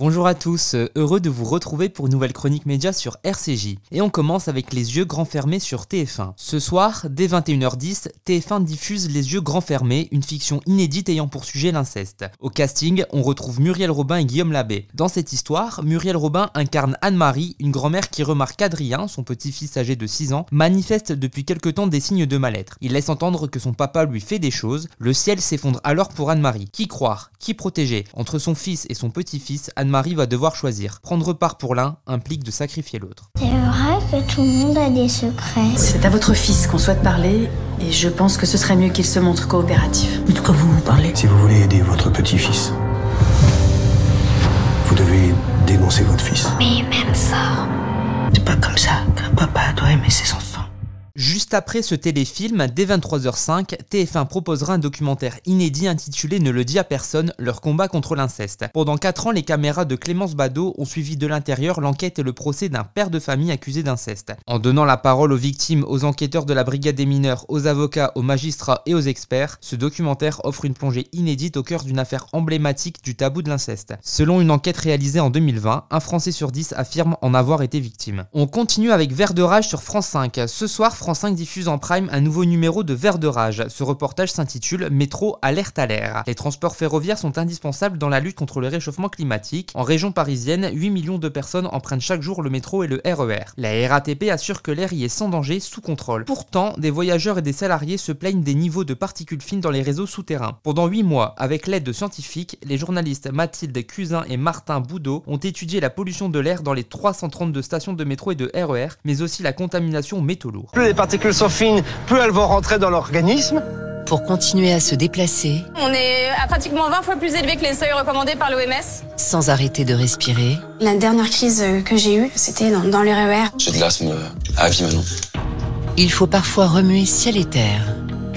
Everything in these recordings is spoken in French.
Bonjour à tous, euh, heureux de vous retrouver pour une nouvelle chronique média sur RCJ. Et on commence avec les yeux grands fermés sur TF1. Ce soir, dès 21h10, TF1 diffuse Les yeux grands fermés, une fiction inédite ayant pour sujet l'inceste. Au casting, on retrouve Muriel Robin et Guillaume Labbé. Dans cette histoire, Muriel Robin incarne Anne-Marie, une grand-mère qui remarque qu'Adrien, son petit-fils âgé de 6 ans, manifeste depuis quelque temps des signes de mal-être. Il laisse entendre que son papa lui fait des choses. Le ciel s'effondre alors pour Anne-Marie. Qui croire Qui protéger Entre son fils et son petit-fils, Anne Marie va devoir choisir. Prendre part pour l'un implique de sacrifier l'autre. C'est vrai que tout le monde a des secrets. C'est à votre fils qu'on souhaite parler et je pense que ce serait mieux qu'il se montre coopératif. Mais de quoi vous vous parlez? Si vous voulez aider votre petit-fils, vous devez dénoncer votre fils. Mais même ça. Juste après ce téléfilm, dès 23h05, TF1 proposera un documentaire inédit intitulé Ne le dis à personne, leur combat contre l'inceste. Pendant 4 ans, les caméras de Clémence Badeau ont suivi de l'intérieur l'enquête et le procès d'un père de famille accusé d'inceste. En donnant la parole aux victimes, aux enquêteurs de la brigade des mineurs, aux avocats, aux magistrats et aux experts, ce documentaire offre une plongée inédite au cœur d'une affaire emblématique du tabou de l'inceste. Selon une enquête réalisée en 2020, un Français sur 10 affirme en avoir été victime. On continue avec Vert de rage sur France 5. Ce soir, France 5 diffuse en prime un nouveau numéro de Vert de Rage. Ce reportage s'intitule Métro alerte à l'air. Les transports ferroviaires sont indispensables dans la lutte contre le réchauffement climatique. En région parisienne, 8 millions de personnes empruntent chaque jour le métro et le RER. E la RATP assure que l'air y est sans danger, sous contrôle. Pourtant, des voyageurs et des salariés se plaignent des niveaux de particules fines dans les réseaux souterrains. Pendant 8 mois, avec l'aide de scientifiques, les journalistes Mathilde Cusin et Martin Boudot ont étudié la pollution de l'air dans les 332 stations de métro et de RER, e mais aussi la contamination métaux lourds sont fines, plus elles vont rentrer dans l'organisme. Pour continuer à se déplacer, on est à pratiquement 20 fois plus élevé que les seuils recommandés par l'OMS. Sans arrêter de respirer. La dernière crise que j'ai eue, c'était dans, dans le RER. J'ai de l'asthme à vie maintenant. Il faut parfois remuer ciel et terre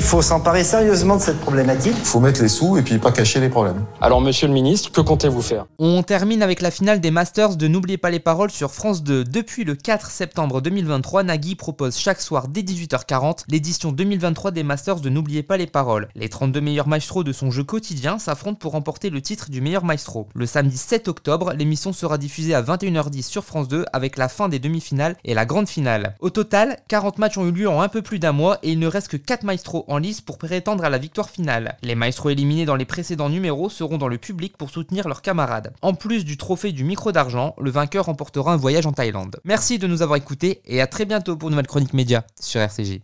il faut s'emparer sérieusement de cette problématique. Il faut mettre les sous et puis pas cacher les problèmes. Alors, monsieur le ministre, que comptez-vous faire? On termine avec la finale des Masters de N'oubliez pas les paroles sur France 2. Depuis le 4 septembre 2023, Nagui propose chaque soir dès 18h40 l'édition 2023 des Masters de N'oubliez pas les paroles. Les 32 meilleurs maestros de son jeu quotidien s'affrontent pour remporter le titre du meilleur maestro. Le samedi 7 octobre, l'émission sera diffusée à 21h10 sur France 2 avec la fin des demi-finales et la grande finale. Au total, 40 matchs ont eu lieu en un peu plus d'un mois et il ne reste que 4 maestros en lice pour prétendre à la victoire finale. Les maestros éliminés dans les précédents numéros seront dans le public pour soutenir leurs camarades. En plus du trophée du micro d'argent, le vainqueur remportera un voyage en Thaïlande. Merci de nous avoir écoutés et à très bientôt pour une nouvelle chronique média sur RCJ.